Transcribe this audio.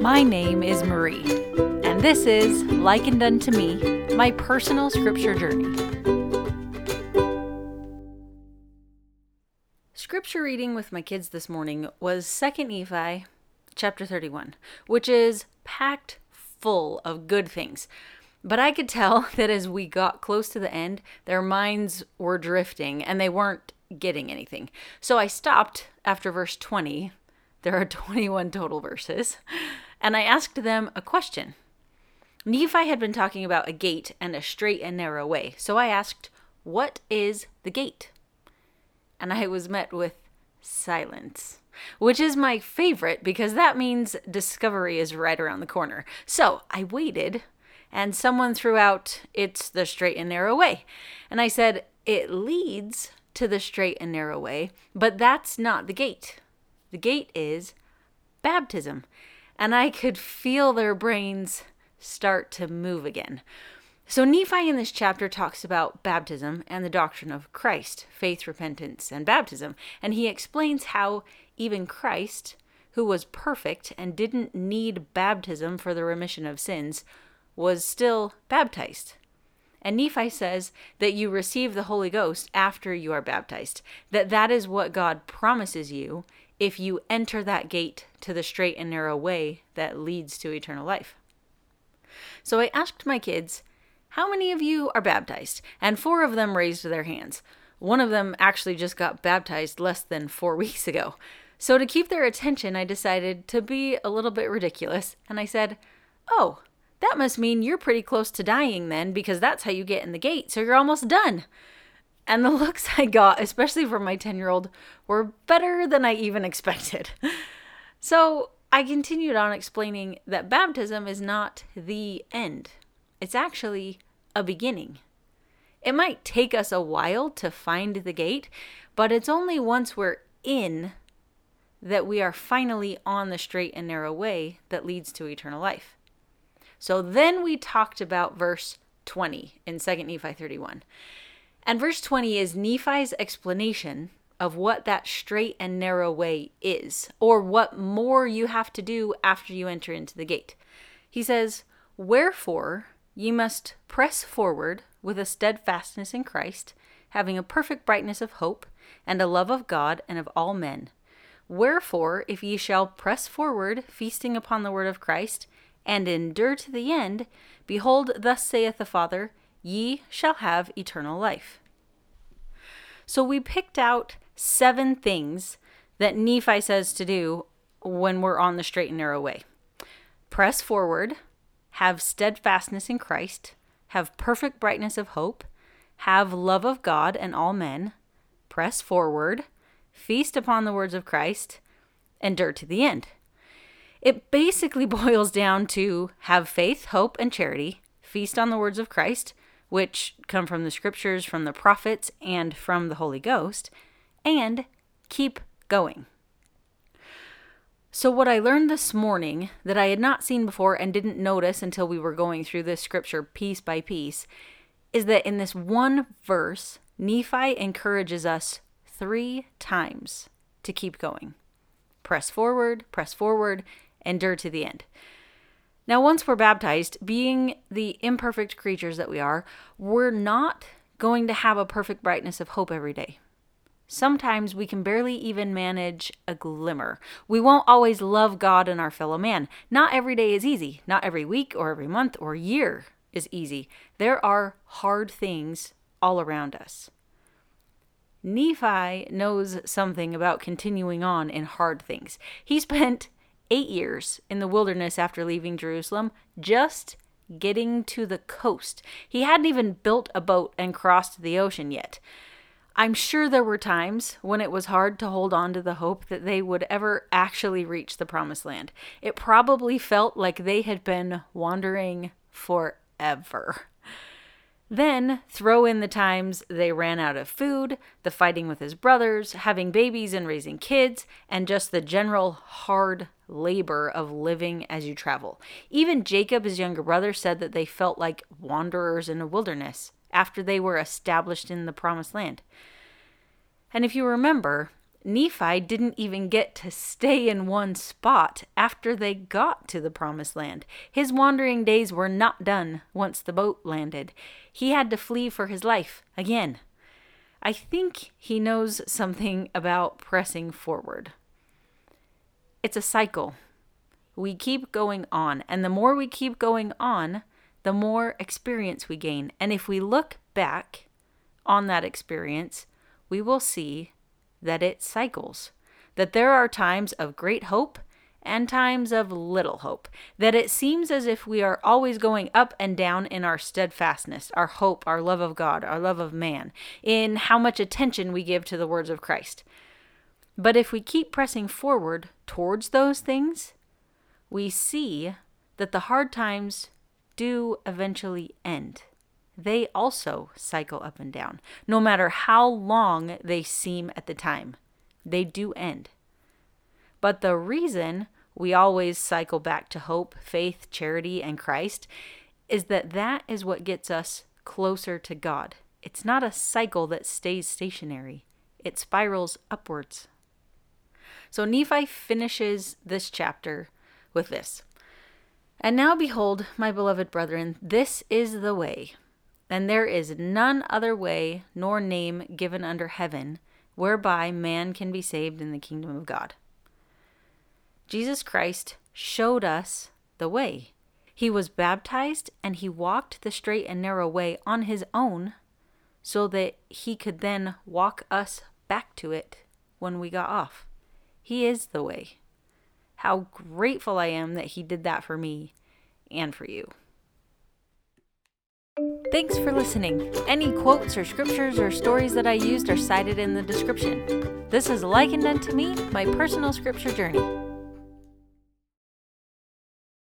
My name is Marie, and this is Likened Unto Me, my personal scripture journey. Scripture reading with my kids this morning was 2nd Nephi chapter 31, which is packed full of good things. But I could tell that as we got close to the end, their minds were drifting and they weren't getting anything. So I stopped after verse 20. There are 21 total verses. And I asked them a question. Nephi had been talking about a gate and a straight and narrow way. So I asked, What is the gate? And I was met with silence, which is my favorite because that means discovery is right around the corner. So I waited and someone threw out, It's the straight and narrow way. And I said, It leads to the straight and narrow way, but that's not the gate. The gate is baptism. And I could feel their brains start to move again. So, Nephi in this chapter talks about baptism and the doctrine of Christ, faith, repentance, and baptism. And he explains how even Christ, who was perfect and didn't need baptism for the remission of sins, was still baptized. And Nephi says that you receive the Holy Ghost after you are baptized, that that is what God promises you if you enter that gate to the straight and narrow way that leads to eternal life. So I asked my kids, How many of you are baptized? And four of them raised their hands. One of them actually just got baptized less than four weeks ago. So to keep their attention, I decided to be a little bit ridiculous, and I said, Oh, that must mean you're pretty close to dying then, because that's how you get in the gate, so you're almost done. And the looks I got, especially from my 10 year old, were better than I even expected. So I continued on explaining that baptism is not the end, it's actually a beginning. It might take us a while to find the gate, but it's only once we're in that we are finally on the straight and narrow way that leads to eternal life. So then we talked about verse 20 in 2 Nephi 31. And verse 20 is Nephi's explanation of what that straight and narrow way is, or what more you have to do after you enter into the gate. He says, Wherefore ye must press forward with a steadfastness in Christ, having a perfect brightness of hope, and a love of God and of all men. Wherefore, if ye shall press forward, feasting upon the word of Christ, and endure to the end, behold, thus saith the Father, ye shall have eternal life. So we picked out seven things that Nephi says to do when we're on the straight and narrow way press forward, have steadfastness in Christ, have perfect brightness of hope, have love of God and all men, press forward, feast upon the words of Christ, endure to the end. It basically boils down to have faith, hope, and charity, feast on the words of Christ, which come from the scriptures, from the prophets, and from the Holy Ghost, and keep going. So, what I learned this morning that I had not seen before and didn't notice until we were going through this scripture piece by piece is that in this one verse, Nephi encourages us three times to keep going. Press forward, press forward, endure to the end. Now, once we're baptized, being the imperfect creatures that we are, we're not going to have a perfect brightness of hope every day. Sometimes we can barely even manage a glimmer. We won't always love God and our fellow man. Not every day is easy. Not every week or every month or year is easy. There are hard things all around us. Nephi knows something about continuing on in hard things. He spent eight years in the wilderness after leaving Jerusalem, just getting to the coast. He hadn't even built a boat and crossed the ocean yet. I'm sure there were times when it was hard to hold on to the hope that they would ever actually reach the promised land. It probably felt like they had been wandering forever. Then throw in the times they ran out of food, the fighting with his brothers, having babies and raising kids, and just the general hard labor of living as you travel. Even Jacob, his younger brother, said that they felt like wanderers in a wilderness after they were established in the promised land. And if you remember, Nephi didn't even get to stay in one spot after they got to the promised land. His wandering days were not done once the boat landed. He had to flee for his life again. I think he knows something about pressing forward. It's a cycle. We keep going on, and the more we keep going on, the more experience we gain. And if we look back on that experience, we will see that it cycles, that there are times of great hope and times of little hope, that it seems as if we are always going up and down in our steadfastness, our hope, our love of God, our love of man, in how much attention we give to the words of Christ. But if we keep pressing forward towards those things, we see that the hard times do eventually end they also cycle up and down, no matter how long they seem at the time. They do end. But the reason we always cycle back to hope, faith, charity, and Christ is that that is what gets us closer to God. It's not a cycle that stays stationary, it spirals upwards. So Nephi finishes this chapter with this. And now behold, my beloved brethren, this is the way. And there is none other way nor name given under heaven whereby man can be saved in the kingdom of God. Jesus Christ showed us the way. He was baptized and he walked the straight and narrow way on his own so that he could then walk us back to it when we got off. He is the way. How grateful I am that he did that for me and for you. Thanks for listening. Any quotes or scriptures or stories that I used are cited in the description. This is likened unto me, my personal scripture journey.